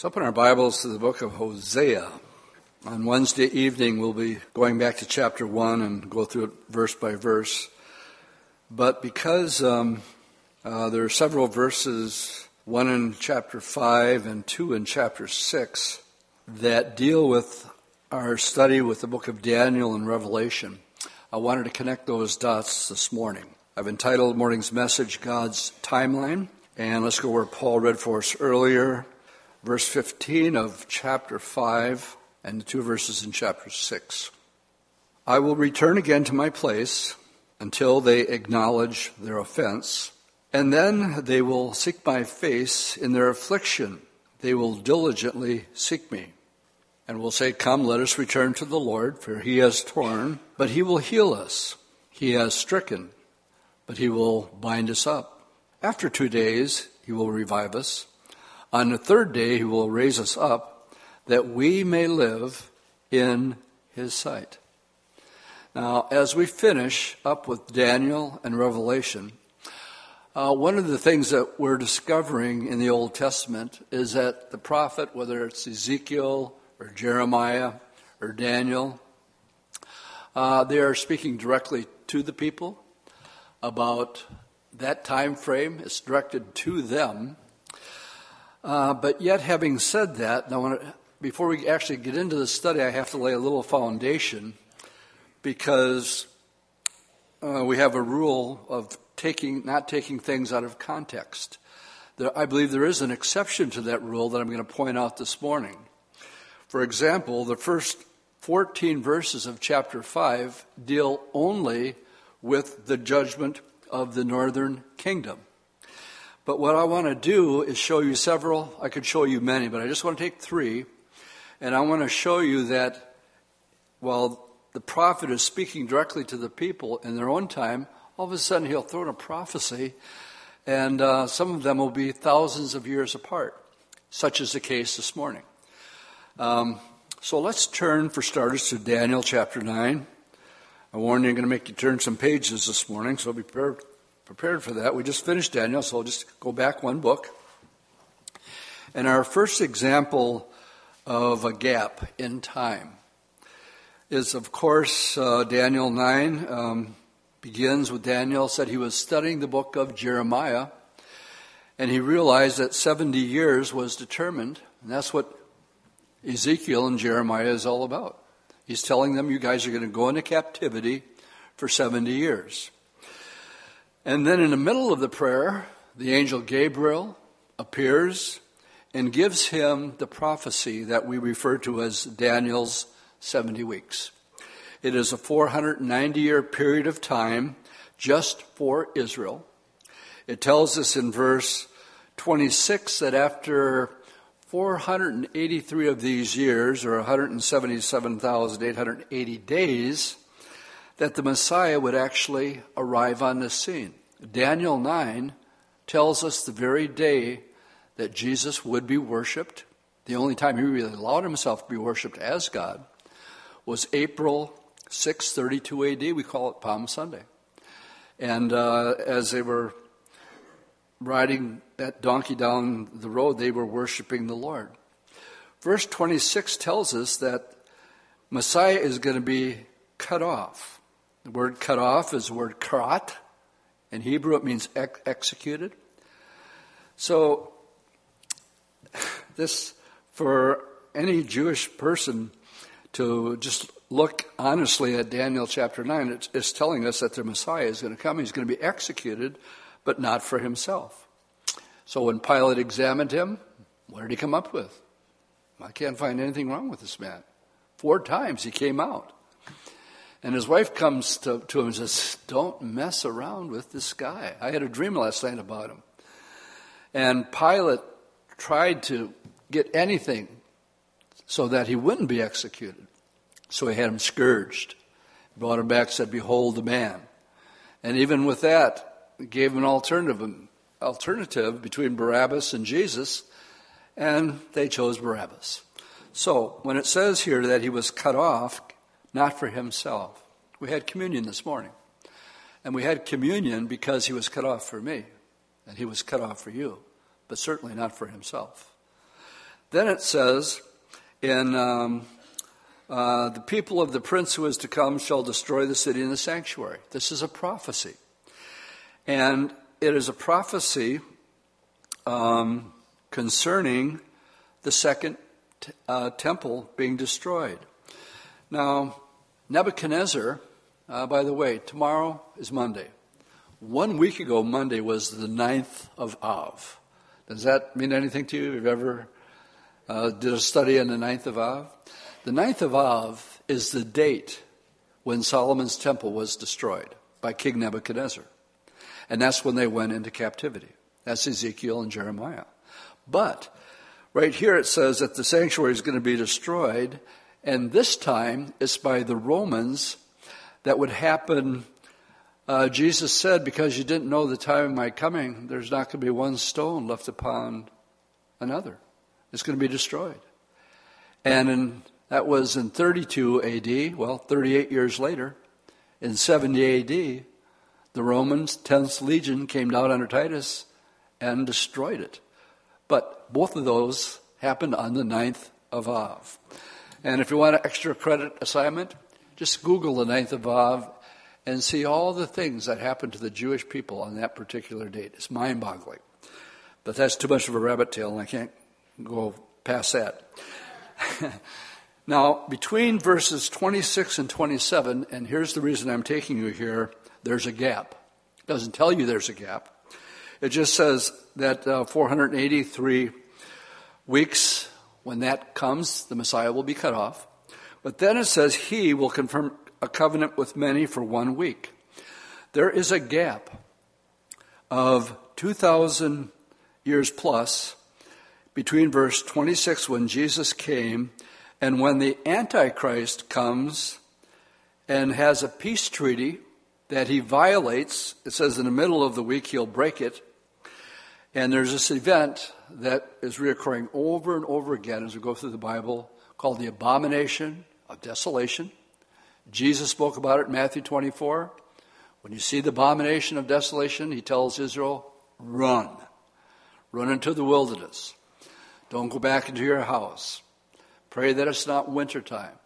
Let's open our Bibles to the book of Hosea. On Wednesday evening, we'll be going back to chapter 1 and go through it verse by verse. But because um, uh, there are several verses, one in chapter 5 and two in chapter 6, that deal with our study with the book of Daniel and Revelation, I wanted to connect those dots this morning. I've entitled morning's message God's Timeline. And let's go where Paul read for us earlier verse 15 of chapter 5 and the two verses in chapter 6. I will return again to my place until they acknowledge their offense, and then they will seek my face in their affliction. They will diligently seek me and will say, Come, let us return to the Lord, for he has torn, but he will heal us. He has stricken, but he will bind us up. After two days, he will revive us. On the third day, he will raise us up that we may live in his sight. Now, as we finish up with Daniel and Revelation, uh, one of the things that we're discovering in the Old Testament is that the prophet, whether it's Ezekiel or Jeremiah or Daniel, uh, they are speaking directly to the people about that time frame. It's directed to them. Uh, but yet, having said that, now before we actually get into the study, I have to lay a little foundation because uh, we have a rule of taking, not taking things out of context. There, I believe there is an exception to that rule that I'm going to point out this morning. For example, the first 14 verses of chapter 5 deal only with the judgment of the northern kingdom. But what I want to do is show you several. I could show you many, but I just want to take three. And I want to show you that while the prophet is speaking directly to the people in their own time, all of a sudden he'll throw in a prophecy, and uh, some of them will be thousands of years apart. Such is the case this morning. Um, so let's turn, for starters, to Daniel chapter 9. I warn you, I'm going to make you turn some pages this morning, so be prepared prepared for that. We just finished Daniel, so I'll just go back one book. And our first example of a gap in time is, of course, uh, Daniel 9 um, begins with Daniel said he was studying the book of Jeremiah, and he realized that 70 years was determined, and that's what Ezekiel and Jeremiah is all about. He's telling them, you guys are going to go into captivity for 70 years. And then in the middle of the prayer, the angel Gabriel appears and gives him the prophecy that we refer to as Daniel's 70 weeks. It is a 490 year period of time just for Israel. It tells us in verse 26 that after 483 of these years, or 177,880 days, that the Messiah would actually arrive on the scene. Daniel 9 tells us the very day that Jesus would be worshiped, the only time he really allowed himself to be worshiped as God, was April 632 AD. We call it Palm Sunday. And uh, as they were riding that donkey down the road, they were worshiping the Lord. Verse 26 tells us that Messiah is going to be cut off. The word cut off is the word karat. In Hebrew, it means ex- executed. So, this, for any Jewish person to just look honestly at Daniel chapter 9, it's, it's telling us that the Messiah is going to come. He's going to be executed, but not for himself. So, when Pilate examined him, what did he come up with? I can't find anything wrong with this man. Four times he came out. And his wife comes to, to him and says, Don't mess around with this guy. I had a dream last night about him. And Pilate tried to get anything so that he wouldn't be executed. So he had him scourged. Brought him back, said, Behold the man. And even with that, gave him an alternative, alternative between Barabbas and Jesus, and they chose Barabbas. So when it says here that he was cut off, not for himself. We had communion this morning. And we had communion because he was cut off for me, and he was cut off for you, but certainly not for himself. Then it says in um, uh, the people of the prince who is to come shall destroy the city and the sanctuary. This is a prophecy. And it is a prophecy um, concerning the second t- uh, temple being destroyed. Now, Nebuchadnezzar, uh, by the way, tomorrow is Monday. One week ago, Monday was the ninth of Av. Does that mean anything to you? Have you ever uh, did a study on the ninth of Av? The ninth of Av is the date when Solomon's temple was destroyed by King Nebuchadnezzar. And that's when they went into captivity. That's Ezekiel and Jeremiah. But right here it says that the sanctuary is going to be destroyed, and this time it's by the Romans that would happen. Uh, Jesus said, Because you didn't know the time of my coming, there's not going to be one stone left upon another. It's going to be destroyed. And in, that was in 32 AD, well, 38 years later. In 70 AD, the Romans, 10th Legion, came down under Titus and destroyed it. But both of those happened on the 9th of Av. And if you want an extra credit assignment, just Google the ninth of Av and see all the things that happened to the Jewish people on that particular date. It's mind boggling. But that's too much of a rabbit tail, and I can't go past that. now, between verses 26 and 27, and here's the reason I'm taking you here there's a gap. It doesn't tell you there's a gap. It just says that uh, 483 weeks, when that comes, the Messiah will be cut off. But then it says he will confirm a covenant with many for one week. There is a gap of 2,000 years plus between verse 26 when Jesus came and when the Antichrist comes and has a peace treaty that he violates. It says in the middle of the week he'll break it. And there's this event that is reoccurring over and over again as we go through the Bible called the abomination of desolation. Jesus spoke about it in Matthew 24. When you see the abomination of desolation, he tells Israel, run. Run into the wilderness. Don't go back into your house. Pray that it's not wintertime.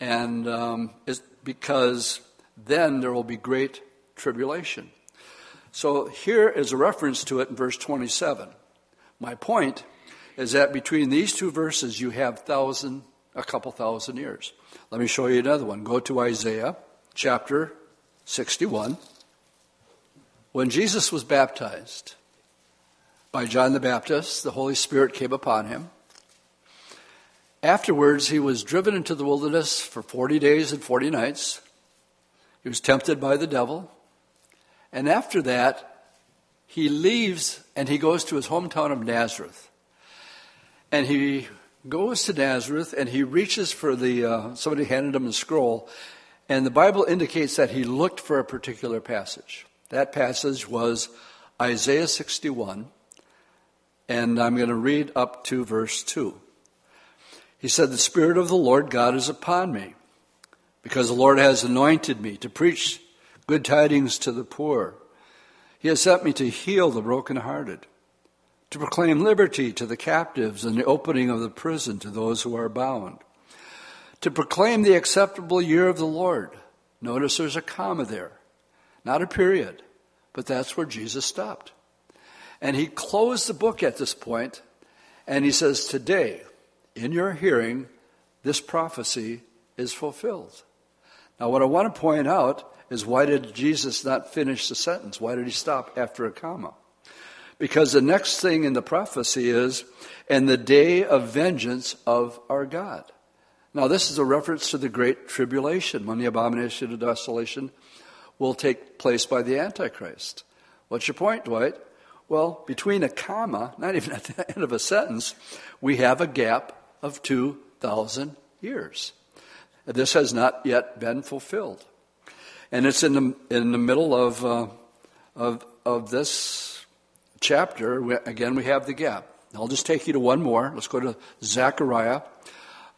And um, it's because then there will be great tribulation. So here is a reference to it in verse 27. My point is that between these two verses you have thousand, a couple thousand years. Let me show you another one. Go to Isaiah chapter 61. When Jesus was baptized by John the Baptist, the Holy Spirit came upon him. Afterwards, he was driven into the wilderness for 40 days and 40 nights. He was tempted by the devil. And after that, he leaves and he goes to his hometown of Nazareth. And he goes to Nazareth and he reaches for the, uh, somebody handed him a scroll. And the Bible indicates that he looked for a particular passage. That passage was Isaiah 61. And I'm going to read up to verse 2. He said, The Spirit of the Lord God is upon me because the Lord has anointed me to preach good tidings to the poor. He has sent me to heal the brokenhearted, to proclaim liberty to the captives and the opening of the prison to those who are bound, to proclaim the acceptable year of the Lord. Notice there's a comma there, not a period, but that's where Jesus stopped. And he closed the book at this point, and he says, Today, in your hearing, this prophecy is fulfilled. Now, what I want to point out is why did Jesus not finish the sentence? Why did he stop after a comma? Because the next thing in the prophecy is, and the day of vengeance of our God. Now, this is a reference to the Great Tribulation, when the abomination of desolation will take place by the Antichrist. What's your point, Dwight? Well, between a comma, not even at the end of a sentence, we have a gap of 2,000 years. This has not yet been fulfilled. And it's in the, in the middle of, uh, of, of this chapter. We, again, we have the gap. I'll just take you to one more. Let's go to Zechariah.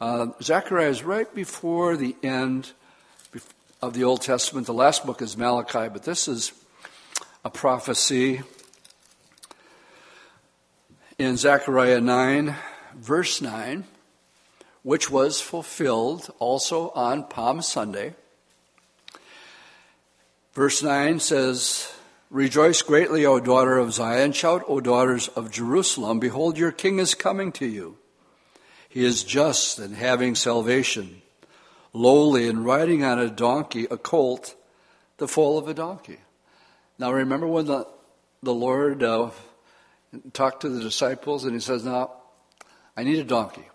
Uh, Zechariah is right before the end of the Old Testament. The last book is Malachi, but this is a prophecy in Zechariah 9, verse 9, which was fulfilled also on Palm Sunday. Verse 9 says, Rejoice greatly, O daughter of Zion. Shout, O daughters of Jerusalem. Behold, your king is coming to you. He is just and having salvation, lowly and riding on a donkey, a colt, the foal of a donkey. Now remember when the, the Lord uh, talked to the disciples and he says, Now, I need a donkey.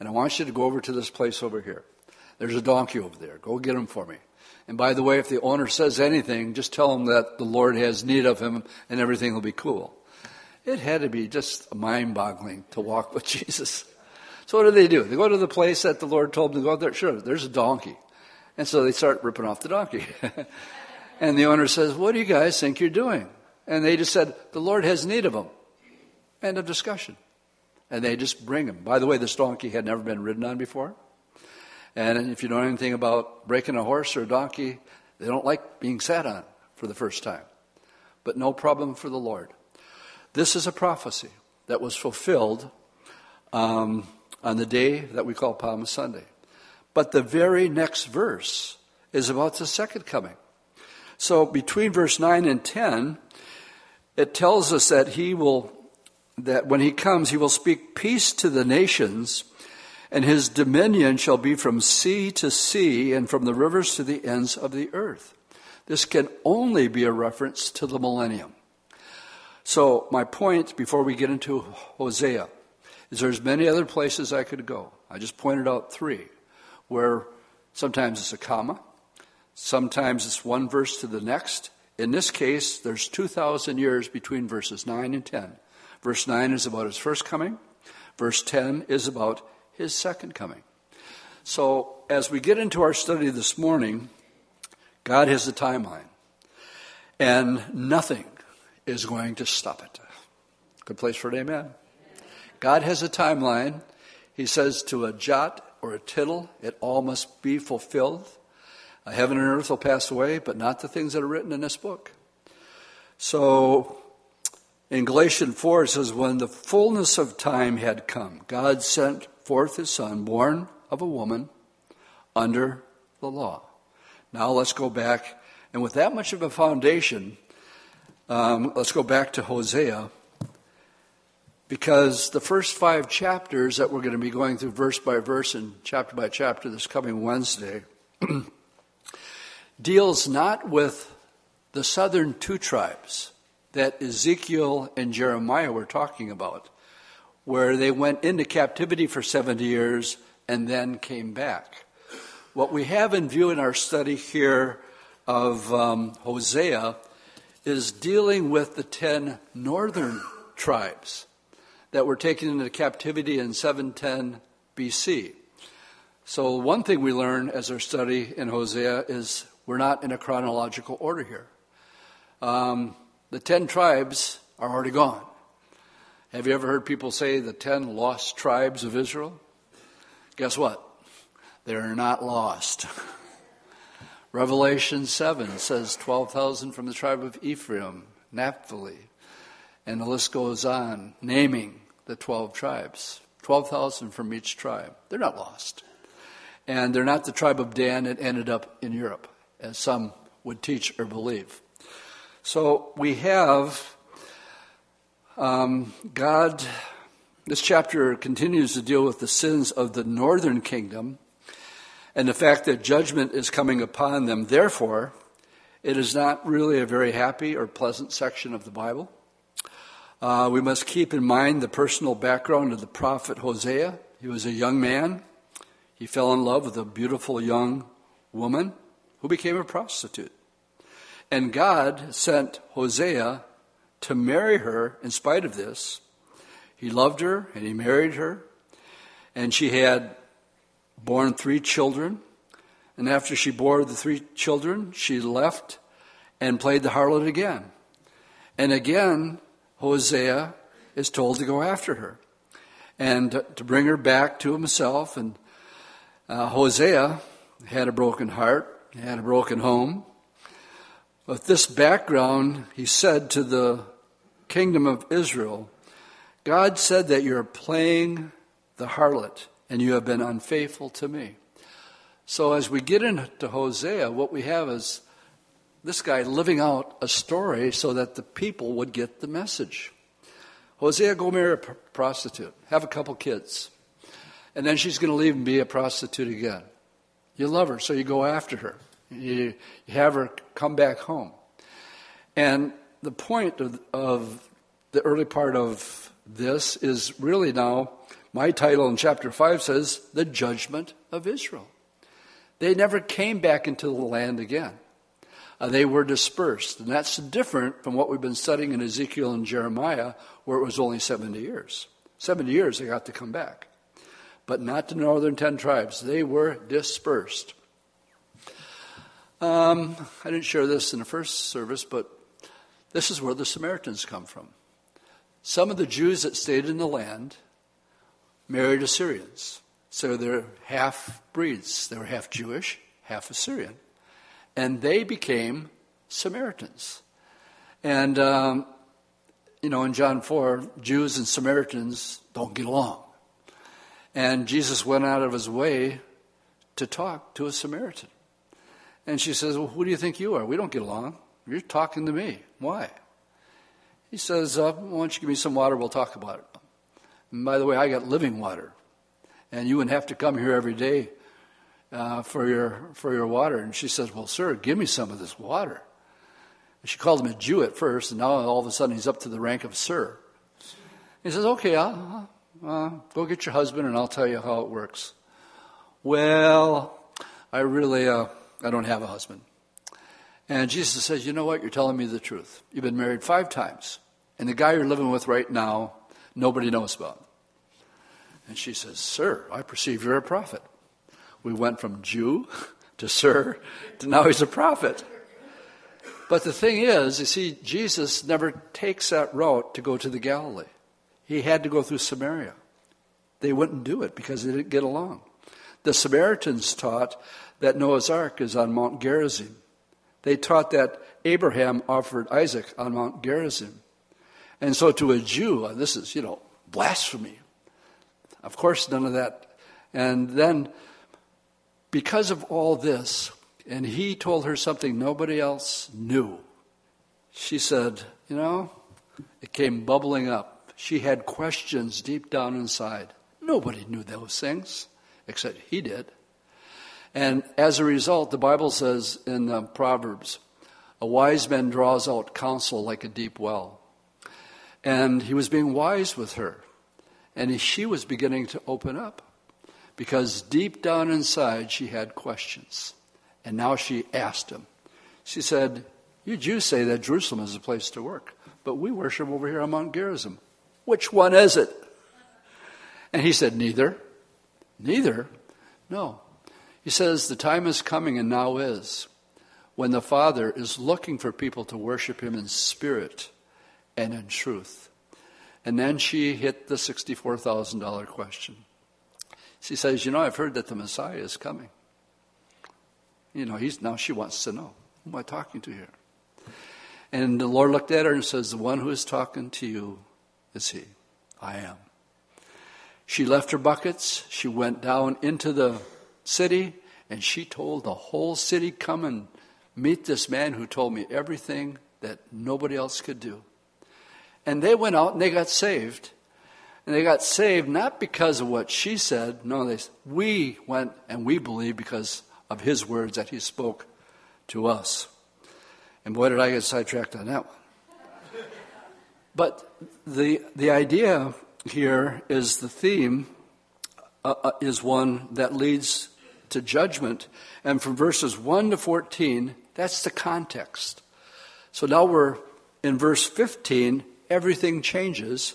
And I want you to go over to this place over here. There's a donkey over there. Go get him for me. And by the way, if the owner says anything, just tell him that the Lord has need of him and everything will be cool. It had to be just mind boggling to walk with Jesus. So what do they do? They go to the place that the Lord told them to go there. Sure, there's a donkey. And so they start ripping off the donkey. and the owner says, What do you guys think you're doing? And they just said, The Lord has need of him. End of discussion. And they just bring him. By the way, this donkey had never been ridden on before. And if you know anything about breaking a horse or a donkey, they don't like being sat on for the first time. But no problem for the Lord. This is a prophecy that was fulfilled um, on the day that we call Palm Sunday. But the very next verse is about the second coming. So between verse 9 and 10, it tells us that he will, that when he comes, he will speak peace to the nations and his dominion shall be from sea to sea and from the rivers to the ends of the earth. This can only be a reference to the millennium. So, my point before we get into Hosea is there's many other places I could go. I just pointed out three where sometimes it's a comma, sometimes it's one verse to the next. In this case, there's 2,000 years between verses 9 and 10. Verse 9 is about his first coming, verse 10 is about his second coming. So, as we get into our study this morning, God has a timeline, and nothing is going to stop it. Good place for an amen. God has a timeline. He says to a jot or a tittle, it all must be fulfilled. Uh, heaven and earth will pass away, but not the things that are written in this book. So, in Galatians 4, it says, When the fullness of time had come, God sent forth his son, born of a woman under the law. Now let's go back, and with that much of a foundation, um, let's go back to Hosea, because the first five chapters that we're going to be going through verse by verse and chapter by chapter this coming Wednesday deals not with the southern two tribes that Ezekiel and Jeremiah were talking about where they went into captivity for 70 years and then came back. What we have in view in our study here of um, Hosea is dealing with the 10 northern tribes that were taken into captivity in 710 BC. So, one thing we learn as our study in Hosea is we're not in a chronological order here. Um, the 10 tribes are already gone. Have you ever heard people say the ten lost tribes of Israel? Guess what? They're not lost. Revelation 7 says 12,000 from the tribe of Ephraim, Naphtali, and the list goes on, naming the 12 tribes. 12,000 from each tribe. They're not lost. And they're not the tribe of Dan that ended up in Europe, as some would teach or believe. So we have um, God, this chapter continues to deal with the sins of the northern kingdom and the fact that judgment is coming upon them. Therefore, it is not really a very happy or pleasant section of the Bible. Uh, we must keep in mind the personal background of the prophet Hosea. He was a young man. He fell in love with a beautiful young woman who became a prostitute. And God sent Hosea to marry her in spite of this. He loved her and he married her, and she had born three children. And after she bore the three children, she left and played the harlot again. And again, Hosea is told to go after her and to bring her back to himself. And uh, Hosea had a broken heart, had a broken home. With this background, he said to the kingdom of Israel, God said that you're playing the harlot and you have been unfaithful to me. So as we get into Hosea, what we have is this guy living out a story so that the people would get the message. Hosea, go marry a prostitute, have a couple kids, and then she's going to leave and be a prostitute again. You love her, so you go after her. You, you have her come back home. And the point of, of the early part of this is really now, my title in chapter 5 says, The Judgment of Israel. They never came back into the land again. Uh, they were dispersed. And that's different from what we've been studying in Ezekiel and Jeremiah, where it was only 70 years. 70 years they got to come back. But not the northern 10 tribes. They were dispersed. Um, I didn't share this in the first service, but this is where the Samaritans come from. Some of the Jews that stayed in the land married Assyrians. So they're half breeds. They were half Jewish, half Assyrian. And they became Samaritans. And, um, you know, in John 4, Jews and Samaritans don't get along. And Jesus went out of his way to talk to a Samaritan. And she says, Well, who do you think you are? We don't get along. You're talking to me. Why? He says, uh, Why don't you give me some water? We'll talk about it. And by the way, I got living water and you wouldn't have to come here every day uh, for your for your water. And she says, "Well, sir, give me some of this water." And she called him a Jew at first, and now all of a sudden he's up to the rank of sir. He says, "Okay, I'll, uh, go get your husband, and I'll tell you how it works." Well, I really uh, I don't have a husband. And Jesus says, "You know what? You're telling me the truth. You've been married five times, and the guy you're living with right now, nobody knows about." And she says, Sir, I perceive you're a prophet. We went from Jew to sir to now he's a prophet. But the thing is, you see, Jesus never takes that route to go to the Galilee. He had to go through Samaria. They wouldn't do it because they didn't get along. The Samaritans taught that Noah's Ark is on Mount Gerizim. They taught that Abraham offered Isaac on Mount Gerizim. And so to a Jew, uh, this is, you know, blasphemy. Of course, none of that. And then, because of all this, and he told her something nobody else knew, she said, You know, it came bubbling up. She had questions deep down inside. Nobody knew those things, except he did. And as a result, the Bible says in the Proverbs, a wise man draws out counsel like a deep well. And he was being wise with her. And she was beginning to open up because deep down inside she had questions. And now she asked him. She said, You Jews say that Jerusalem is a place to work, but we worship over here on Mount Gerizim. Which one is it? And he said, Neither. Neither? No. He says, The time is coming and now is when the Father is looking for people to worship him in spirit and in truth. And then she hit the $64,000 question. She says, You know, I've heard that the Messiah is coming. You know, he's, now she wants to know who am I talking to here? And the Lord looked at her and says, The one who is talking to you is he. I am. She left her buckets. She went down into the city and she told the whole city, Come and meet this man who told me everything that nobody else could do. And they went out and they got saved. And they got saved not because of what she said. No, they, we went and we believed because of his words that he spoke to us. And boy, did I get sidetracked on that one. But the, the idea here is the theme uh, uh is one that leads to judgment. And from verses 1 to 14, that's the context. So now we're in verse 15 everything changes.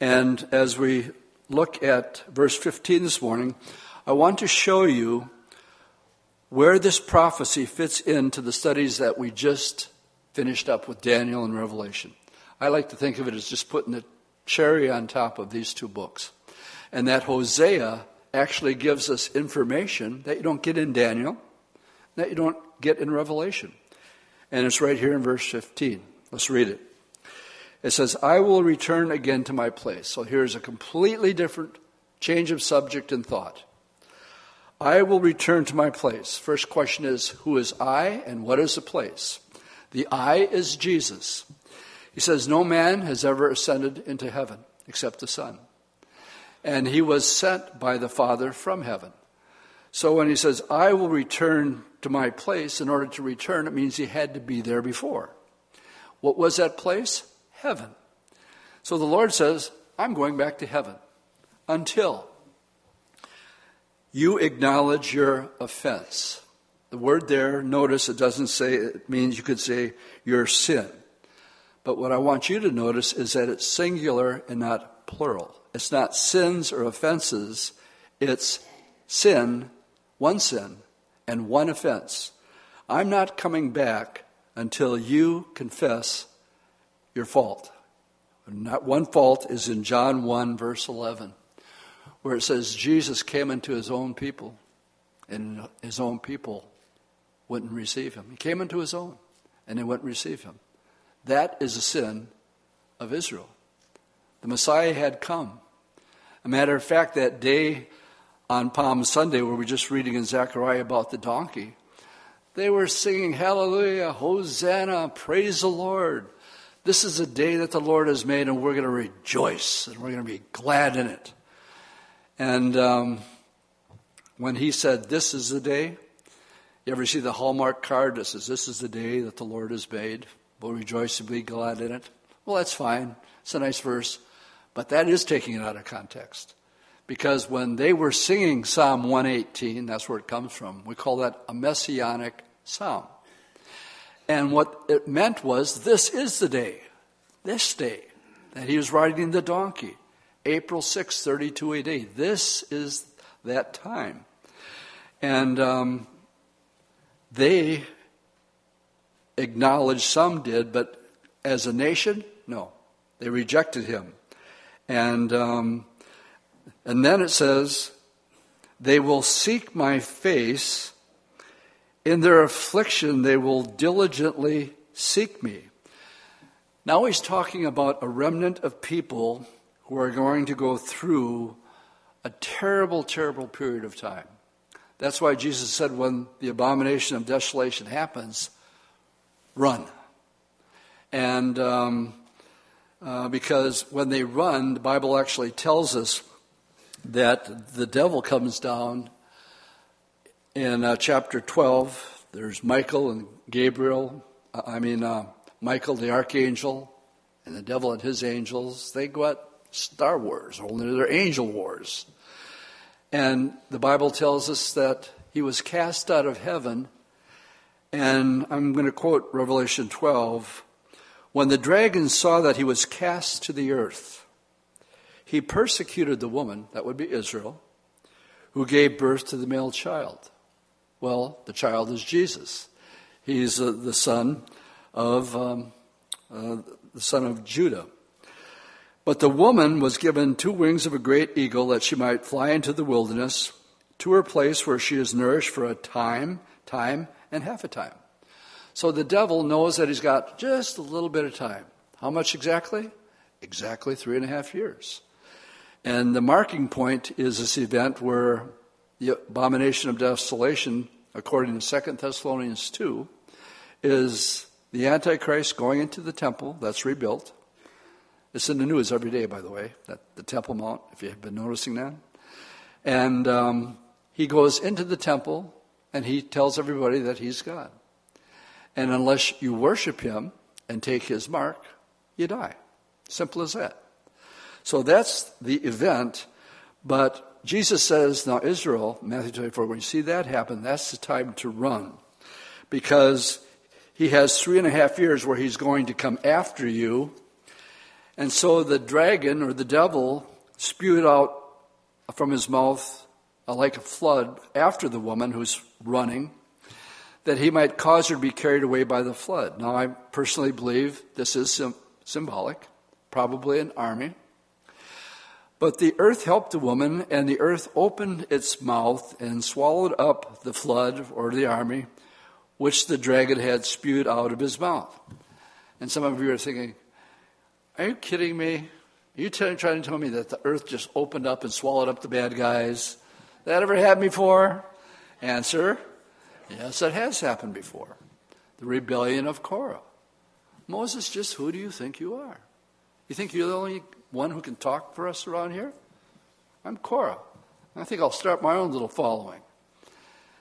And as we look at verse 15 this morning, I want to show you where this prophecy fits into the studies that we just finished up with Daniel and Revelation. I like to think of it as just putting the cherry on top of these two books. And that Hosea actually gives us information that you don't get in Daniel, that you don't get in Revelation. And it's right here in verse 15. Let's read it. It says, I will return again to my place. So here's a completely different change of subject and thought. I will return to my place. First question is, who is I and what is the place? The I is Jesus. He says, No man has ever ascended into heaven except the Son. And he was sent by the Father from heaven. So when he says, I will return to my place, in order to return, it means he had to be there before. What was that place? Heaven. So the Lord says, I'm going back to heaven until you acknowledge your offense. The word there, notice it doesn't say, it means you could say your sin. But what I want you to notice is that it's singular and not plural. It's not sins or offenses, it's sin, one sin, and one offense. I'm not coming back until you confess your fault. Not one fault is in John 1, verse 11, where it says Jesus came into his own people, and his own people wouldn't receive him. He came into his own, and they wouldn't receive him. That is a sin of Israel. The Messiah had come. A matter of fact, that day on Palm Sunday, where we're just reading in Zechariah about the donkey, they were singing, Hallelujah, Hosanna, praise the Lord. This is a day that the Lord has made, and we're going to rejoice and we're going to be glad in it. And um, when he said, This is the day, you ever see the Hallmark card that says, This is the day that the Lord has made? We'll rejoice and be glad in it. Well, that's fine. It's a nice verse. But that is taking it out of context. Because when they were singing Psalm 118, that's where it comes from, we call that a messianic psalm. And what it meant was this is the day, this day, that he was riding the donkey. April 6, 32 AD. This is that time. And um, they acknowledged, some did, but as a nation, no. They rejected him. And, um, and then it says, they will seek my face. In their affliction, they will diligently seek me. Now he's talking about a remnant of people who are going to go through a terrible, terrible period of time. That's why Jesus said when the abomination of desolation happens, run. And um, uh, because when they run, the Bible actually tells us that the devil comes down in uh, chapter 12. There's Michael and Gabriel, uh, I mean, uh, Michael the archangel, and the devil and his angels. They go at Star Wars, only they're angel wars. And the Bible tells us that he was cast out of heaven. And I'm going to quote Revelation 12. When the dragon saw that he was cast to the earth, he persecuted the woman, that would be Israel, who gave birth to the male child. Well, the child is Jesus. He's uh, the son of um, uh, the son of Judah. But the woman was given two wings of a great eagle that she might fly into the wilderness to her place where she is nourished for a time, time, and half a time. So the devil knows that he's got just a little bit of time. How much exactly? Exactly three and a half years. And the marking point is this event where the abomination of desolation, according to 2 Thessalonians 2, is the Antichrist going into the temple that's rebuilt it's in the news every day, by the way, that the Temple Mount, if you have been noticing that. And um, he goes into the temple and he tells everybody that he's God. And unless you worship him and take his mark, you die. Simple as that. So that's the event. But Jesus says, now Israel, Matthew 24, when you see that happen, that's the time to run. Because he has three and a half years where he's going to come after you and so the dragon or the devil spewed out from his mouth like a flood after the woman who's running, that he might cause her to be carried away by the flood. Now, I personally believe this is sim- symbolic, probably an army. But the earth helped the woman, and the earth opened its mouth and swallowed up the flood or the army, which the dragon had spewed out of his mouth. And some of you are thinking, Are you kidding me? Are you trying to tell me that the earth just opened up and swallowed up the bad guys? That ever happened before? Answer Yes, it has happened before. The rebellion of Korah. Moses, just who do you think you are? You think you're the only one who can talk for us around here? I'm Korah. I think I'll start my own little following.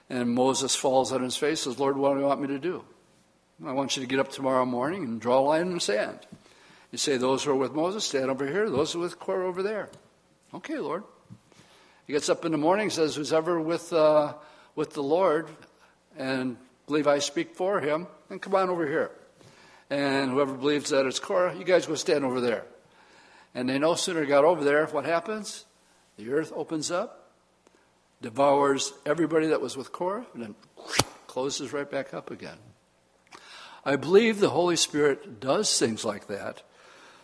And Moses falls on his face says, Lord, what do you want me to do? I want you to get up tomorrow morning and draw a line in the sand. You say, Those who are with Moses, stand over here. Those who are with Korah, over there. Okay, Lord. He gets up in the morning says, Who's ever with, uh, with the Lord and believe I speak for him, then come on over here. And whoever believes that it's Korah, you guys go stand over there. And they no sooner got over there, what happens? The earth opens up, devours everybody that was with Korah, and then closes right back up again. I believe the Holy Spirit does things like that.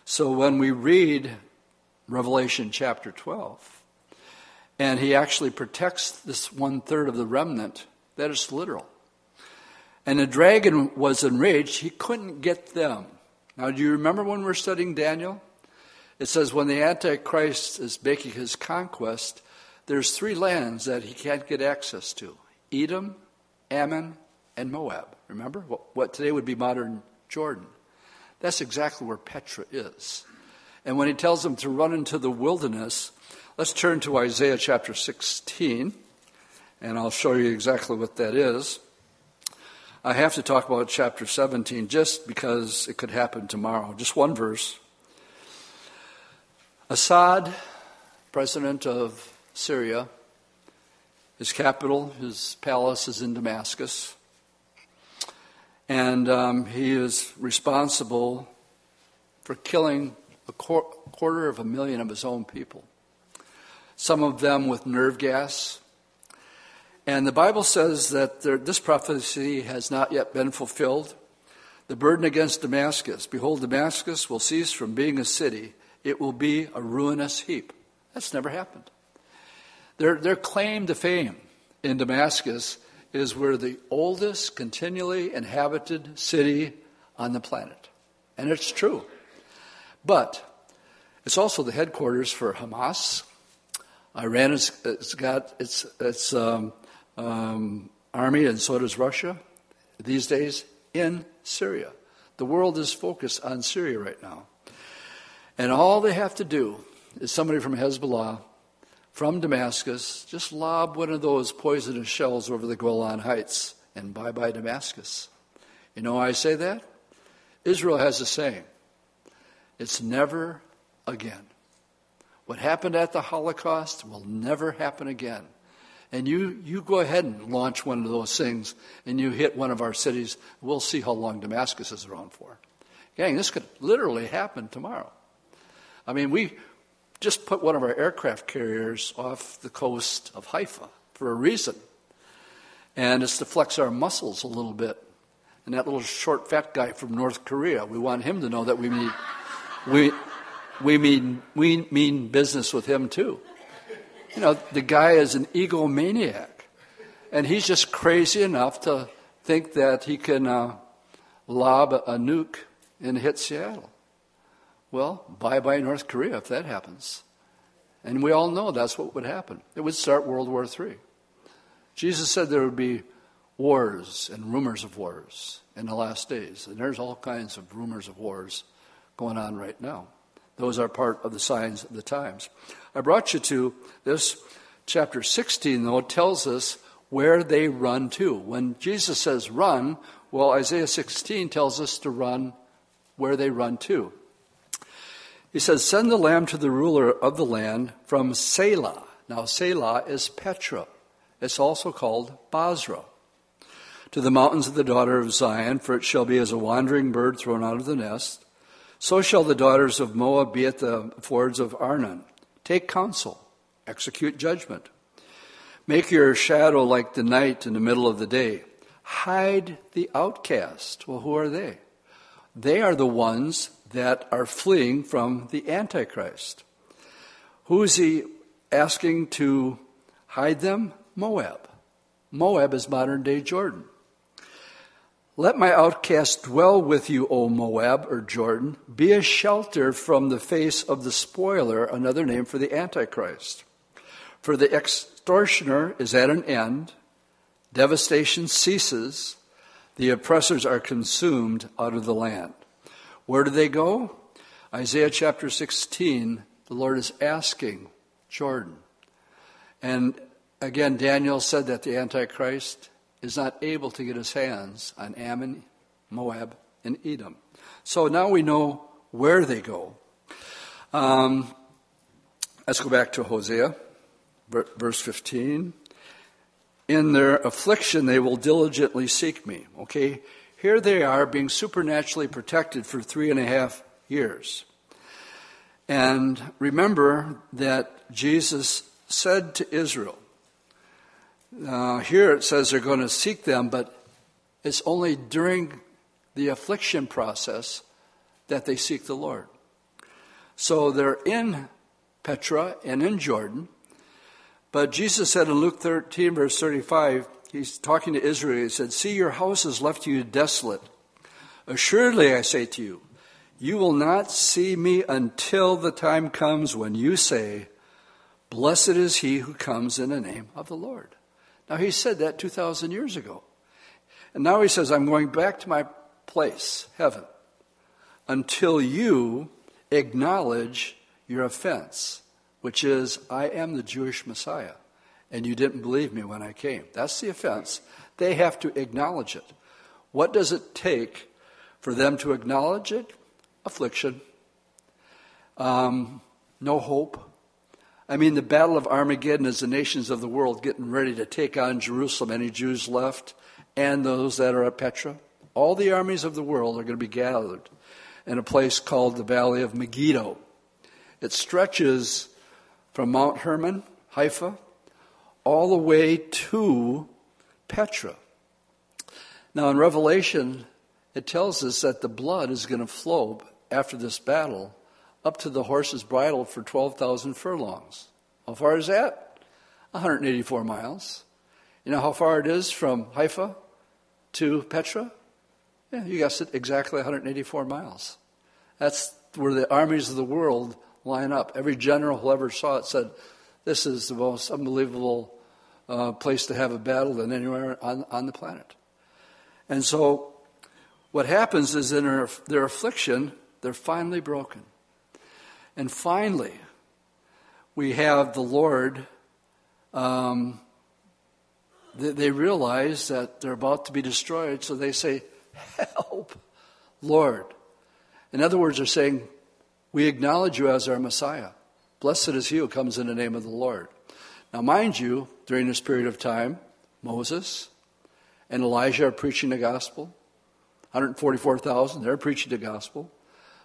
So when we read Revelation chapter 12, and he actually protects this one third of the remnant, that is literal. And the dragon was enraged, he couldn't get them. Now, do you remember when we're studying Daniel? It says when the Antichrist is making his conquest, there's three lands that he can't get access to Edom, Ammon, and Moab. Remember? What, what today would be modern Jordan. That's exactly where Petra is. And when he tells them to run into the wilderness, let's turn to Isaiah chapter 16, and I'll show you exactly what that is. I have to talk about chapter 17 just because it could happen tomorrow. Just one verse. Assad, president of Syria, his capital, his palace is in Damascus. And um, he is responsible for killing a quarter of a million of his own people, some of them with nerve gas, and the Bible says that there, this prophecy has not yet been fulfilled. The burden against Damascus behold, Damascus will cease from being a city, it will be a ruinous heap. That's never happened. Their, their claim to fame in Damascus is we're the oldest continually inhabited city on the planet. And it's true. But it's also the headquarters for Hamas. Iran has, has got its, its um, um, army, and so does Russia these days in Syria. The world is focused on Syria right now. And all they have to do is somebody from Hezbollah, from Damascus, just lob one of those poisonous shells over the Golan Heights, and bye bye Damascus. You know why I say that? Israel has a saying it's never again. What happened at the Holocaust will never happen again and you, you go ahead and launch one of those things and you hit one of our cities, we'll see how long Damascus is around for. Gang, this could literally happen tomorrow. I mean, we just put one of our aircraft carriers off the coast of Haifa for a reason. And it's to flex our muscles a little bit. And that little short, fat guy from North Korea, we want him to know that we mean, we, we mean, we mean business with him too. You know, the guy is an egomaniac. And he's just crazy enough to think that he can uh, lob a nuke and hit Seattle. Well, bye bye North Korea if that happens. And we all know that's what would happen. It would start World War III. Jesus said there would be wars and rumors of wars in the last days. And there's all kinds of rumors of wars going on right now. Those are part of the signs of the times. I brought you to this chapter 16, though, tells us where they run to. When Jesus says run, well, Isaiah 16 tells us to run where they run to. He says, Send the lamb to the ruler of the land from Selah. Now, Selah is Petra. It's also called Bozrah. To the mountains of the daughter of Zion, for it shall be as a wandering bird thrown out of the nest. So shall the daughters of Moab be at the fords of Arnon. Take counsel, execute judgment. Make your shadow like the night in the middle of the day. Hide the outcast. Well, who are they? They are the ones that are fleeing from the Antichrist. Who is he asking to hide them? Moab. Moab is modern day Jordan. Let my outcast dwell with you, O Moab or Jordan. Be a shelter from the face of the spoiler, another name for the Antichrist. For the extortioner is at an end, devastation ceases, the oppressors are consumed out of the land. Where do they go? Isaiah chapter 16, the Lord is asking Jordan. And again, Daniel said that the Antichrist is not able to get his hands on Ammon, Moab, and Edom. So now we know where they go. Um, let's go back to Hosea, verse 15. In their affliction, they will diligently seek me. Okay, here they are being supernaturally protected for three and a half years. And remember that Jesus said to Israel, uh, here it says they're going to seek them, but it's only during the affliction process that they seek the Lord. So they're in Petra and in Jordan. But Jesus said in Luke 13, verse 35, he's talking to Israel, he said, See, your house is left to you desolate. Assuredly, I say to you, you will not see me until the time comes when you say, Blessed is he who comes in the name of the Lord. Now, he said that 2,000 years ago. And now he says, I'm going back to my place, heaven, until you acknowledge your offense, which is, I am the Jewish Messiah, and you didn't believe me when I came. That's the offense. They have to acknowledge it. What does it take for them to acknowledge it? Affliction, um, no hope, I mean, the Battle of Armageddon is the nations of the world getting ready to take on Jerusalem, any Jews left, and those that are at Petra. All the armies of the world are going to be gathered in a place called the Valley of Megiddo. It stretches from Mount Hermon, Haifa, all the way to Petra. Now, in Revelation, it tells us that the blood is going to flow after this battle up to the horse's bridle for 12,000 furlongs. How far is that? 184 miles. You know how far it is from Haifa to Petra? Yeah, you guessed it, exactly 184 miles. That's where the armies of the world line up. Every general who ever saw it said, This is the most unbelievable uh, place to have a battle than anywhere on, on the planet. And so, what happens is in their, their affliction, they're finally broken. And finally, we have the Lord. Um, they, they realize that they're about to be destroyed, so they say, Help, Lord. In other words, they're saying, We acknowledge you as our Messiah. Blessed is he who comes in the name of the Lord. Now, mind you, during this period of time, Moses and Elijah are preaching the gospel. 144,000, they're preaching the gospel.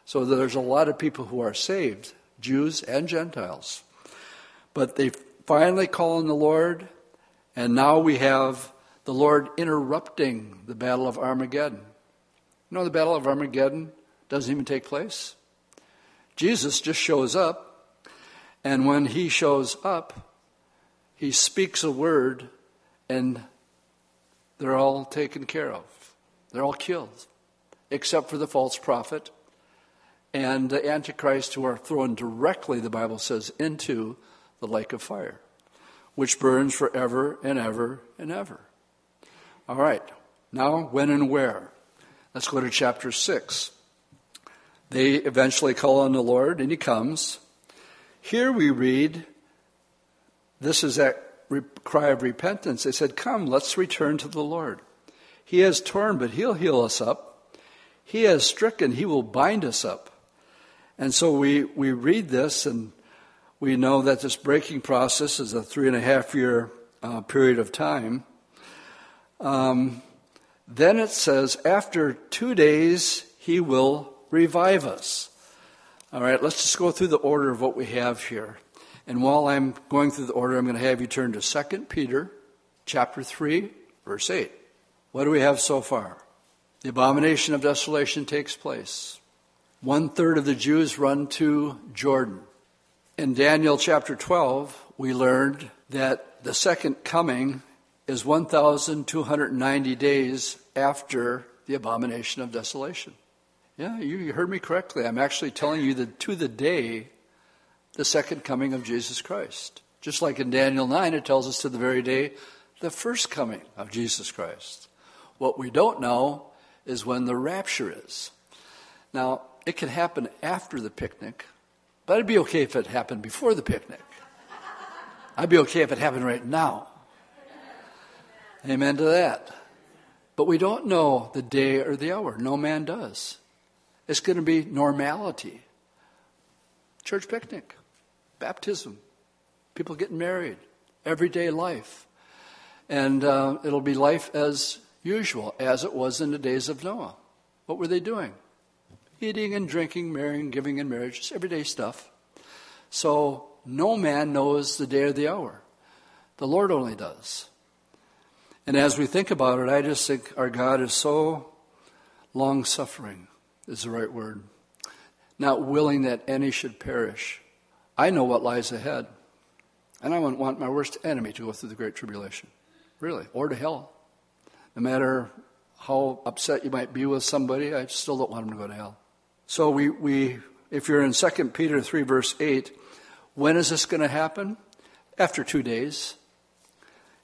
So there's a lot of people who are saved, Jews and Gentiles. But they finally call on the Lord, and now we have the Lord interrupting the Battle of Armageddon. You know, the Battle of Armageddon doesn't even take place. Jesus just shows up, and when he shows up, he speaks a word, and they're all taken care of. They're all killed, except for the false prophet and the Antichrist who are thrown directly, the Bible says, into the lake of fire, which burns forever and ever and ever. All right, now when and where? Let's go to chapter 6. They eventually call on the Lord, and he comes. Here we read, this is that cry of repentance. They said, Come, let's return to the Lord. He has torn, but he'll heal us up. He has stricken, he will bind us up. And so we, we read this and we know that this breaking process is a three and a half year uh, period of time. Um, then it says, after two days, he will revive us. All right, let's just go through the order of what we have here. And while I'm going through the order, I'm going to have you turn to 2 Peter chapter 3, verse 8. What do we have so far? The abomination of desolation takes place. One third of the Jews run to Jordan. In Daniel chapter 12, we learned that the second coming is 1,290 days after the abomination of desolation. Yeah, you heard me correctly. I'm actually telling you that to the day, the second coming of Jesus Christ. Just like in Daniel 9, it tells us to the very day, the first coming of Jesus Christ. What we don't know is when the rapture is. Now, it can happen after the picnic, but I'd be okay if it happened before the picnic. I'd be okay if it happened right now. Amen to that. But we don't know the day or the hour. No man does. It's going to be normality. Church picnic, baptism, people getting married, everyday life. And uh, it'll be life as usual, as it was in the days of Noah. What were they doing? Eating and drinking, marrying, giving in marriage, just everyday stuff. So no man knows the day or the hour. The Lord only does. And as we think about it, I just think our God is so long suffering, is the right word, not willing that any should perish. I know what lies ahead. And I wouldn't want my worst enemy to go through the Great Tribulation, really, or to hell. No matter how upset you might be with somebody, I still don't want them to go to hell. So we, we if you're in 2 Peter 3, verse 8, when is this going to happen? After two days.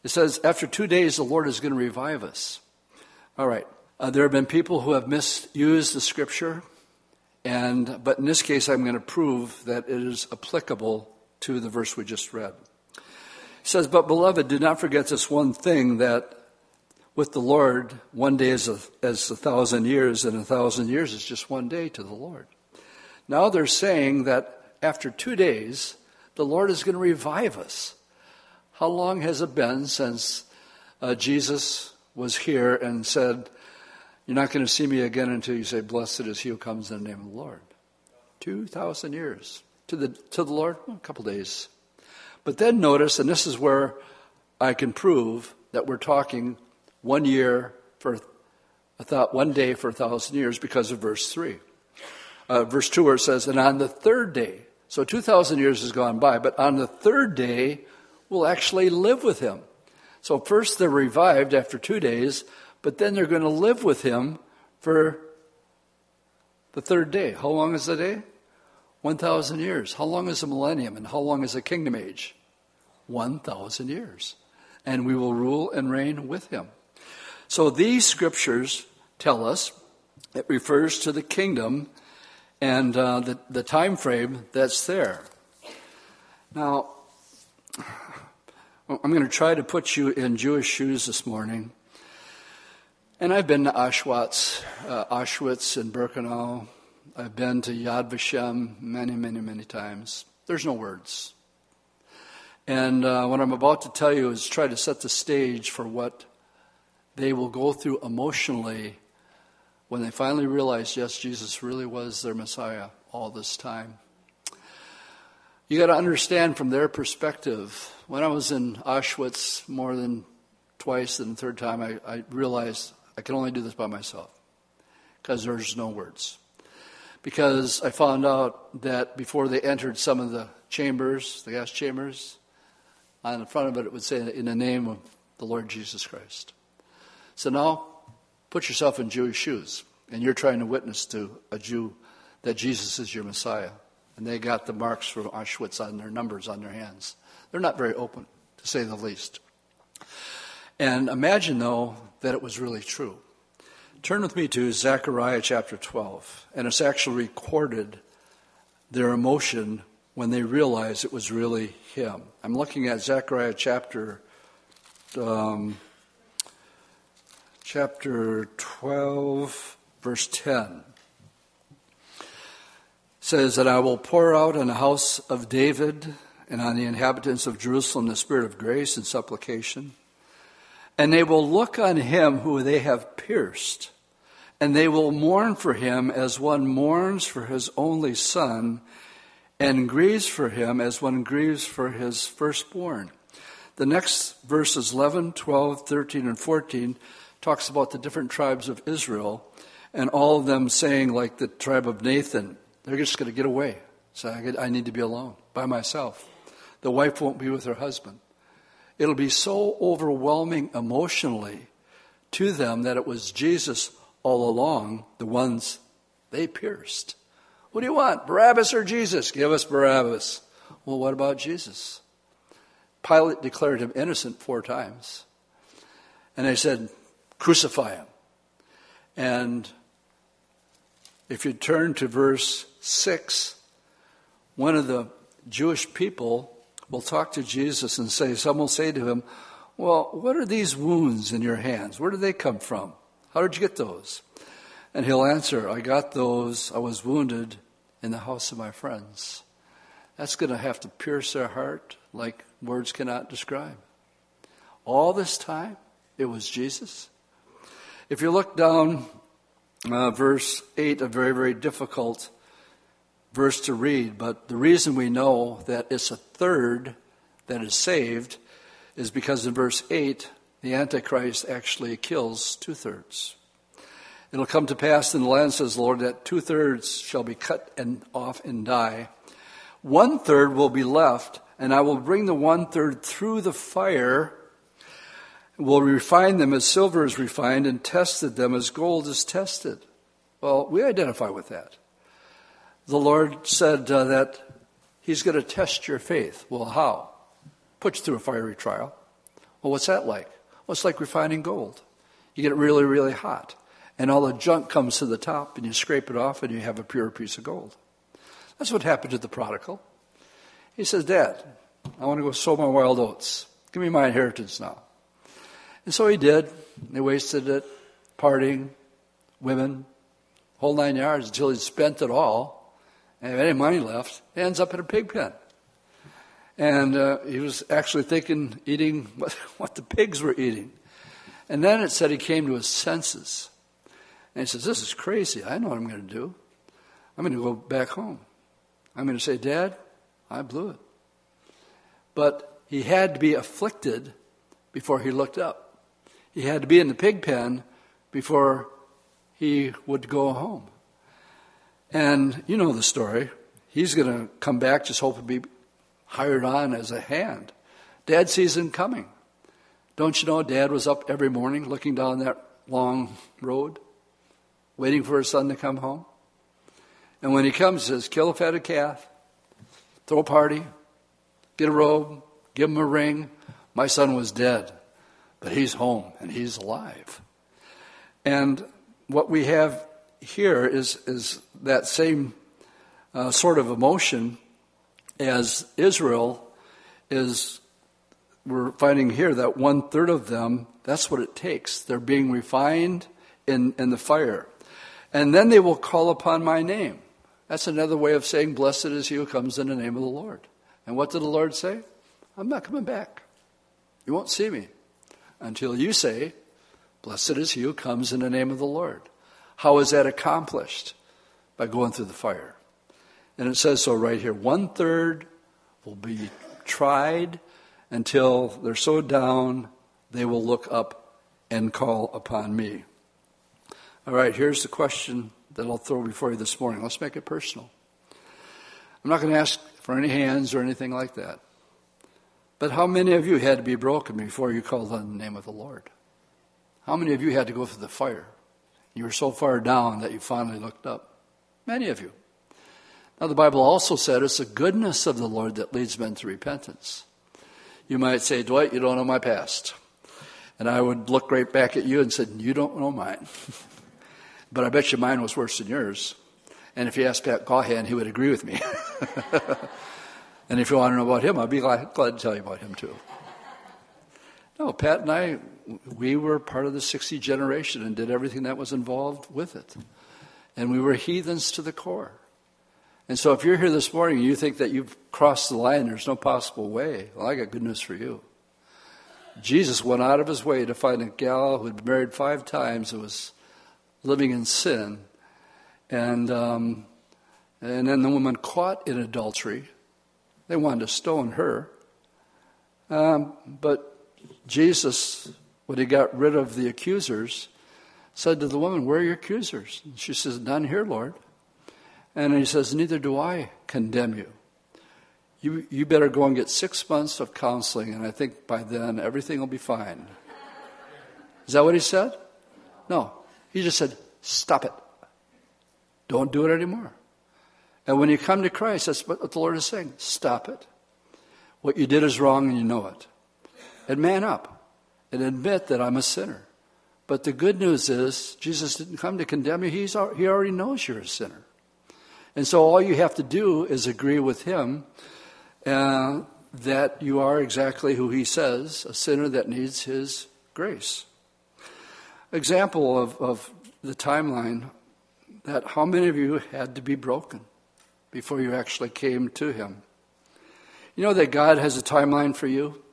It says, after two days, the Lord is going to revive us. All right. Uh, there have been people who have misused the scripture, and but in this case, I'm going to prove that it is applicable to the verse we just read. It says, But beloved, do not forget this one thing that with the Lord, one day is a, as a thousand years, and a thousand years is just one day to the Lord. Now they're saying that after two days, the Lord is going to revive us. How long has it been since uh, Jesus was here and said, You're not going to see me again until you say, Blessed is he who comes in the name of the Lord? 2,000 years. To the, to the Lord, well, a couple days. But then notice, and this is where I can prove that we're talking one year for a thought, one day for a thousand years because of verse 3. Uh, verse 2 where it says, And on the third day, so 2,000 years has gone by, but on the third day, we'll actually live with him. So first they're revived after two days, but then they're going to live with him for the third day. How long is the day? 1,000 years. How long is a millennium and how long is a kingdom age? 1,000 years. And we will rule and reign with him. So these scriptures tell us it refers to the kingdom and uh, the, the time frame that's there. Now, I'm going to try to put you in Jewish shoes this morning. And I've been to Auschwitz, uh, Auschwitz and Birkenau. I've been to Yad Vashem many, many, many times. There's no words. And uh, what I'm about to tell you is try to set the stage for what they will go through emotionally when they finally realize, yes, Jesus really was their Messiah all this time. You got to understand from their perspective. When I was in Auschwitz more than twice, and the third time, I, I realized I can only do this by myself because there's no words. Because I found out that before they entered some of the chambers, the gas chambers, on the front of it, it would say, in the name of the Lord Jesus Christ. So now, put yourself in Jewish shoes, and you're trying to witness to a Jew that Jesus is your Messiah and they got the marks from Auschwitz on their numbers on their hands. They're not very open, to say the least. And imagine, though, that it was really true. Turn with me to Zechariah chapter 12, and it's actually recorded their emotion when they realized it was really him. I'm looking at Zechariah chapter um, chapter 12, verse 10 says that I will pour out on the house of David and on the inhabitants of Jerusalem the spirit of grace and supplication. And they will look on him who they have pierced, and they will mourn for him as one mourns for his only son, and grieves for him as one grieves for his firstborn. The next verses 11, 12, 13, and 14 talks about the different tribes of Israel, and all of them saying, like the tribe of Nathan, they're just going to get away. So I, I need to be alone by myself. The wife won't be with her husband. It'll be so overwhelming emotionally to them that it was Jesus all along, the ones they pierced. What do you want, Barabbas or Jesus? Give us Barabbas. Well, what about Jesus? Pilate declared him innocent four times. And they said, Crucify him. And if you turn to verse 6, one of the Jewish people will talk to Jesus and say, Some will say to him, Well, what are these wounds in your hands? Where do they come from? How did you get those? And he'll answer, I got those, I was wounded in the house of my friends. That's going to have to pierce their heart like words cannot describe. All this time, it was Jesus. If you look down uh, verse 8, a very, very difficult verse to read, but the reason we know that it's a third that is saved is because in verse 8, the Antichrist actually kills two thirds. It'll come to pass in the land, says the Lord, that two thirds shall be cut and off and die. One third will be left, and I will bring the one third through the fire, will refine them as silver is refined, and tested them as gold is tested. Well, we identify with that. The Lord said uh, that He's going to test your faith. Well, how? Put you through a fiery trial. Well, what's that like? Well, it's like refining gold. You get it really, really hot, and all the junk comes to the top, and you scrape it off, and you have a pure piece of gold. That's what happened to the prodigal. He says, Dad, I want to go sow my wild oats. Give me my inheritance now. And so he did. They wasted it, partying, women, whole nine yards until he'd spent it all. And if any money left, he ends up in a pig pen. And uh, he was actually thinking, eating what, what the pigs were eating. And then it said he came to his senses. And he says, This is crazy. I know what I'm going to do. I'm going to go back home. I'm going to say, Dad, I blew it. But he had to be afflicted before he looked up. He had to be in the pig pen before he would go home. And you know the story. He's going to come back just hoping to be hired on as a hand. Dad sees him coming. Don't you know Dad was up every morning looking down that long road, waiting for his son to come home? And when he comes, he says, kill a fatted calf, throw a party, get a robe, give him a ring. My son was dead, but he's home and he's alive. And what we have here is, is that same uh, sort of emotion as Israel is. We're finding here that one third of them, that's what it takes. They're being refined in, in the fire. And then they will call upon my name. That's another way of saying, Blessed is he who comes in the name of the Lord. And what did the Lord say? I'm not coming back. You won't see me until you say, Blessed is he who comes in the name of the Lord. How is that accomplished? By going through the fire. And it says so right here one third will be tried until they're so down they will look up and call upon me. All right, here's the question that I'll throw before you this morning. Let's make it personal. I'm not going to ask for any hands or anything like that. But how many of you had to be broken before you called on the name of the Lord? How many of you had to go through the fire? You were so far down that you finally looked up. Many of you. Now, the Bible also said it's the goodness of the Lord that leads men to repentance. You might say, Dwight, you don't know my past. And I would look right back at you and say, You don't know mine. But I bet you mine was worse than yours. And if you ask Pat Callahan, he would agree with me. and if you want to know about him, I'd be glad, glad to tell you about him too. No, Pat and I, we were part of the 60 generation and did everything that was involved with it. And we were heathens to the core. And so if you're here this morning and you think that you've crossed the line, there's no possible way, well, I got good news for you. Jesus went out of his way to find a gal who'd been married five times and was living in sin. And, um, and then the woman caught in adultery, they wanted to stone her. Um, but Jesus, when he got rid of the accusers, said to the woman, Where are your accusers? And she says, None here, Lord. And he says, Neither do I condemn you. You, you better go and get six months of counseling, and I think by then everything will be fine. Is that what he said? No. He just said, stop it. Don't do it anymore. And when you come to Christ, that's what the Lord is saying. Stop it. What you did is wrong and you know it. And man up and admit that I'm a sinner. But the good news is, Jesus didn't come to condemn you. He's, he already knows you're a sinner. And so all you have to do is agree with Him uh, that you are exactly who He says, a sinner that needs His grace. Example of, of the timeline that how many of you had to be broken before you actually came to Him? You know that God has a timeline for you?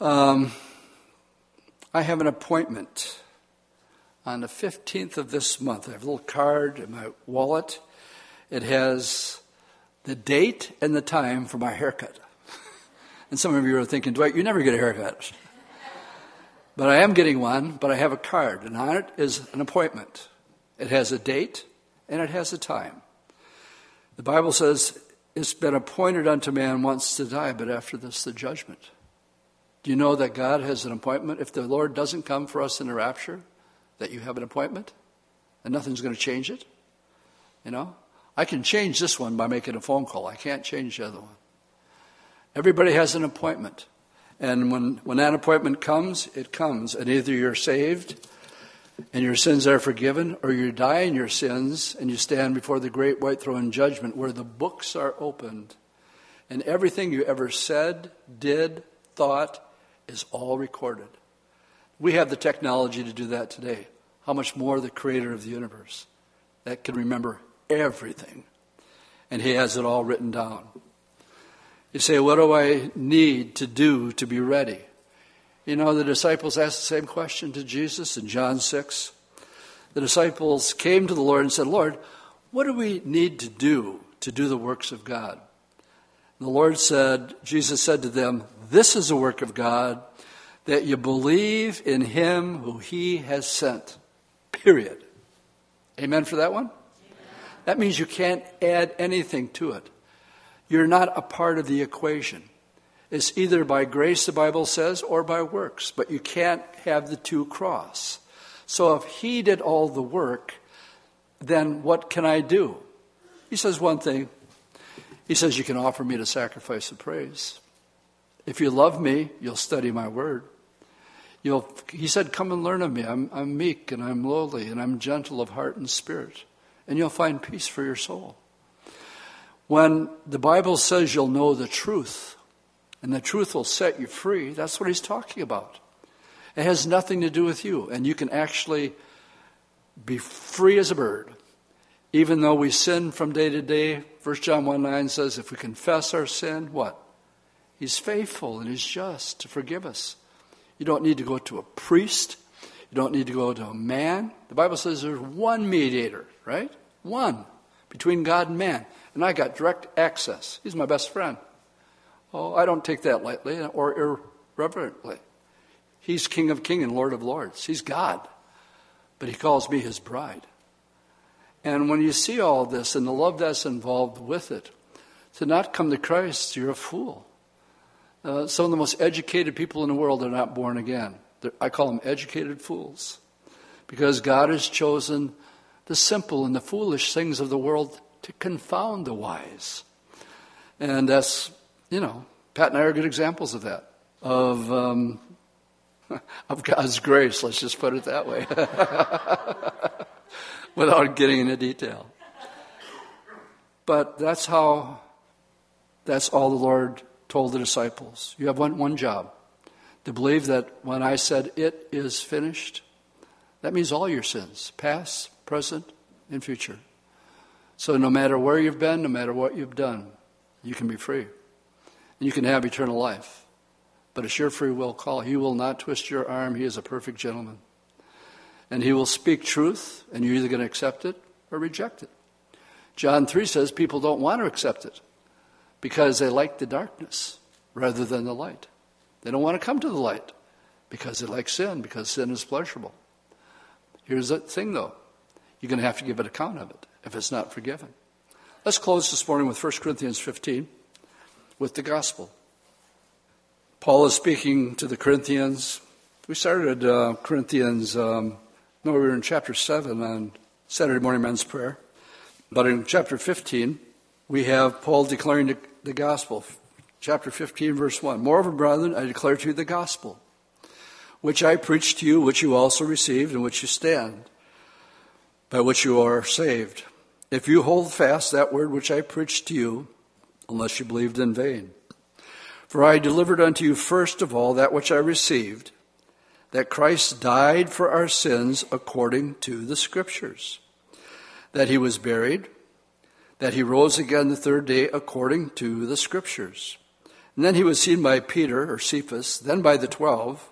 Um, I have an appointment on the 15th of this month. I have a little card in my wallet. It has the date and the time for my haircut. And some of you are thinking, Dwight, you never get a haircut. But I am getting one, but I have a card, and on it is an appointment. It has a date and it has a time. The Bible says it's been appointed unto man once to die, but after this, the judgment. Do you know that God has an appointment? If the Lord doesn't come for us in the rapture, that you have an appointment and nothing's going to change it? You know? I can change this one by making a phone call. I can't change the other one. Everybody has an appointment. And when, when that appointment comes, it comes. And either you're saved and your sins are forgiven, or you die in your sins and you stand before the great white throne judgment where the books are opened. And everything you ever said, did, thought, is all recorded. We have the technology to do that today. How much more the creator of the universe that can remember everything. And he has it all written down. You say, What do I need to do to be ready? You know, the disciples asked the same question to Jesus in John 6. The disciples came to the Lord and said, Lord, what do we need to do to do the works of God? And the Lord said, Jesus said to them, This is the work of God, that you believe in him who he has sent. Period. Amen for that one? That means you can't add anything to it. You're not a part of the equation. It's either by grace, the Bible says, or by works, but you can't have the two cross. So if he did all the work, then what can I do? He says one thing. He says, You can offer me the sacrifice of praise. If you love me, you'll study my word. You'll, he said, Come and learn of me. I'm, I'm meek and I'm lowly and I'm gentle of heart and spirit, and you'll find peace for your soul. When the Bible says you'll know the truth, and the truth will set you free, that's what he's talking about. It has nothing to do with you, and you can actually be free as a bird. Even though we sin from day to day, 1 John 1 9 says, if we confess our sin, what? He's faithful and He's just to forgive us. You don't need to go to a priest. You don't need to go to a man. The Bible says there's one mediator, right? One between God and man. And I got direct access. He's my best friend. Oh, I don't take that lightly or irreverently. He's King of Kings and Lord of Lords. He's God. But He calls me His bride. And when you see all this and the love that's involved with it, to not come to Christ, you're a fool. Uh, some of the most educated people in the world are not born again. They're, I call them educated fools. Because God has chosen the simple and the foolish things of the world to confound the wise. And that's, you know, Pat and I are good examples of that, of, um, of God's grace, let's just put it that way, without getting into detail. But that's how, that's all the Lord told the disciples. You have one, one job to believe that when I said it is finished, that means all your sins, past, present, and future. So no matter where you've been, no matter what you've done, you can be free. And you can have eternal life. But it's your free will call. He will not twist your arm. He is a perfect gentleman. And he will speak truth, and you're either going to accept it or reject it. John 3 says people don't want to accept it because they like the darkness rather than the light. They don't want to come to the light because they like sin, because sin is pleasurable. Here's the thing, though you're going to have to give an account of it if it's not forgiven. Let's close this morning with 1 Corinthians 15 with the gospel. Paul is speaking to the Corinthians. We started uh, Corinthians um, No, we were in chapter 7 on Saturday morning men's prayer. But in chapter 15, we have Paul declaring the, the gospel. Chapter 15, verse 1. Moreover, brethren, I declare to you the gospel, which I preached to you, which you also received, and which you stand, by which you are saved. If you hold fast that word which I preached to you, unless you believed in vain. For I delivered unto you first of all that which I received, that Christ died for our sins according to the Scriptures, that he was buried, that he rose again the third day according to the Scriptures. And then he was seen by Peter, or Cephas, then by the twelve.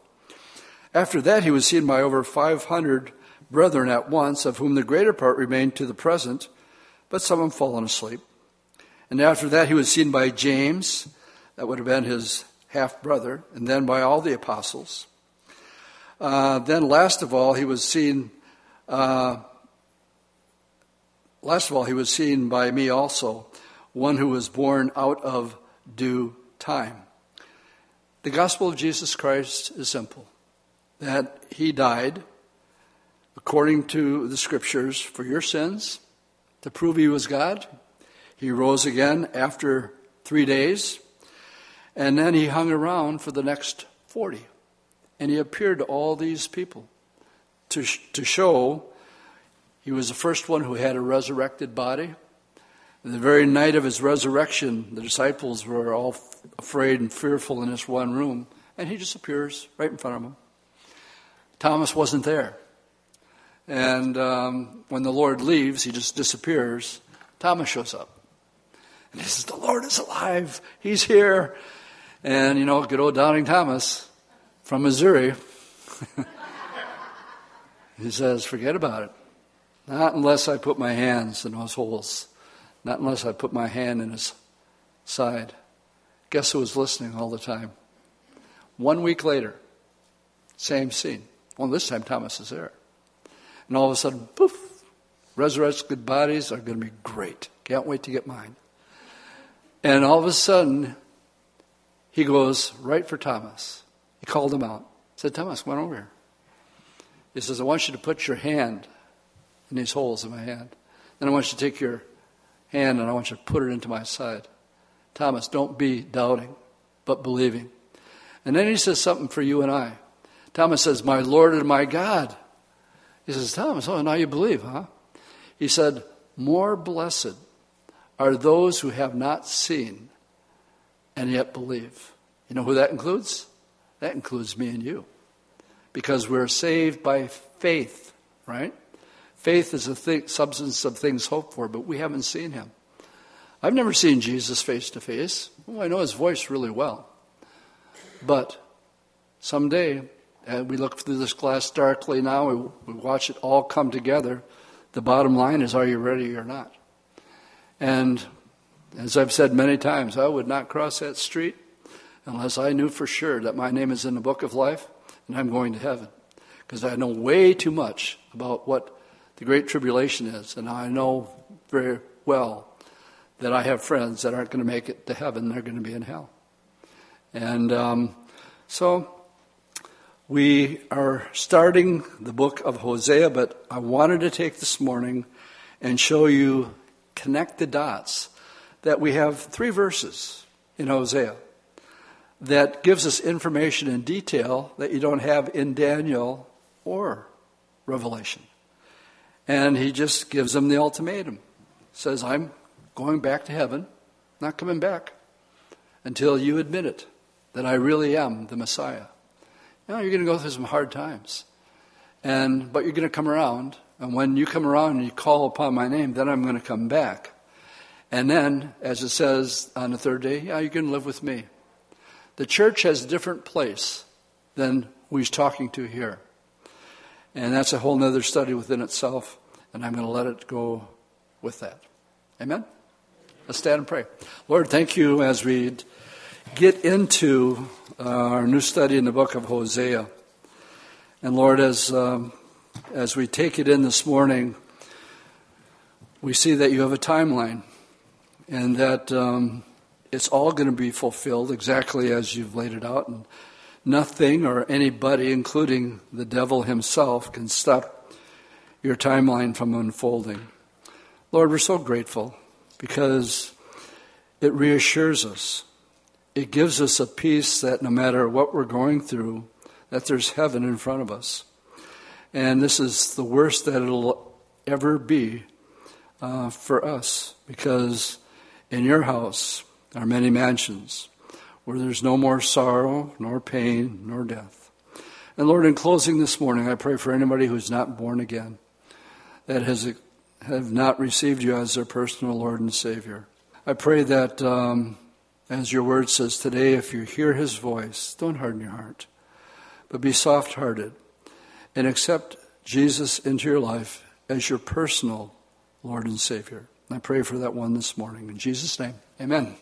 After that, he was seen by over 500 brethren at once, of whom the greater part remain to the present, but some have fallen asleep. And after that, he was seen by James, that would have been his half brother, and then by all the apostles. Uh, then, last of all, he was seen. Uh, last of all, he was seen by me also, one who was born out of due time. The gospel of Jesus Christ is simple that he died according to the scriptures for your sins to prove he was God. He rose again after three days, and then he hung around for the next 40. And he appeared to all these people to, to show he was the first one who had a resurrected body. And the very night of his resurrection, the disciples were all afraid and fearful in this one room, and he just appears right in front of them. Thomas wasn't there. And um, when the Lord leaves, he just disappears. Thomas shows up. And he says, The Lord is alive. He's here. And, you know, good old Doubting Thomas from Missouri, he says, Forget about it. Not unless I put my hands in those holes. Not unless I put my hand in his side. Guess who was listening all the time? One week later, same scene. Well, this time Thomas is there. And all of a sudden, poof, resurrected bodies are going to be great. Can't wait to get mine. And all of a sudden, he goes right for Thomas. He called him out. He said, Thomas, come on over here. He says, I want you to put your hand in these holes in my hand. Then I want you to take your hand and I want you to put it into my side. Thomas, don't be doubting, but believing. And then he says something for you and I. Thomas says, My Lord and my God. He says, Thomas, oh, now you believe, huh? He said, More blessed are those who have not seen and yet believe. You know who that includes? That includes me and you. Because we're saved by faith, right? Faith is a thing, substance of things hoped for, but we haven't seen him. I've never seen Jesus face to face. I know his voice really well. But someday and we look through this glass darkly now, we, we watch it all come together. The bottom line is, are you ready or not? And as I've said many times, I would not cross that street unless I knew for sure that my name is in the book of life and I'm going to heaven. Because I know way too much about what the Great Tribulation is, and I know very well that I have friends that aren't going to make it to heaven, they're going to be in hell. And um, so we are starting the book of Hosea, but I wanted to take this morning and show you, connect the dots, that we have three verses in Hosea that gives us information in detail that you don't have in Daniel or Revelation. And he just gives them the ultimatum. Says, I'm going back to heaven, not coming back until you admit it, that I really am the Messiah. You know, you're going to go through some hard times. And, but you're going to come around. And when you come around and you call upon my name, then I'm going to come back. And then, as it says on the third day, yeah, going to live with me. The church has a different place than who he's talking to here. And that's a whole other study within itself. And I'm going to let it go with that. Amen? Let's stand and pray. Lord, thank you as we get into our new study in the book of Hosea. And Lord, as, um, as we take it in this morning, we see that you have a timeline and that um, it's all going to be fulfilled exactly as you've laid it out. And nothing or anybody, including the devil himself, can stop your timeline from unfolding. Lord, we're so grateful because it reassures us. It gives us a peace that no matter what we're going through, that there's heaven in front of us. And this is the worst that it'll ever be uh, for us because in your house are many mansions where there's no more sorrow, nor pain, nor death. And Lord, in closing this morning, I pray for anybody who's not born again, that has have not received you as their personal Lord and Savior. I pray that, um, as your word says today, if you hear His voice, don't harden your heart, but be soft-hearted and accept Jesus into your life as your personal Lord and Savior. I pray for that one this morning. In Jesus' name, amen.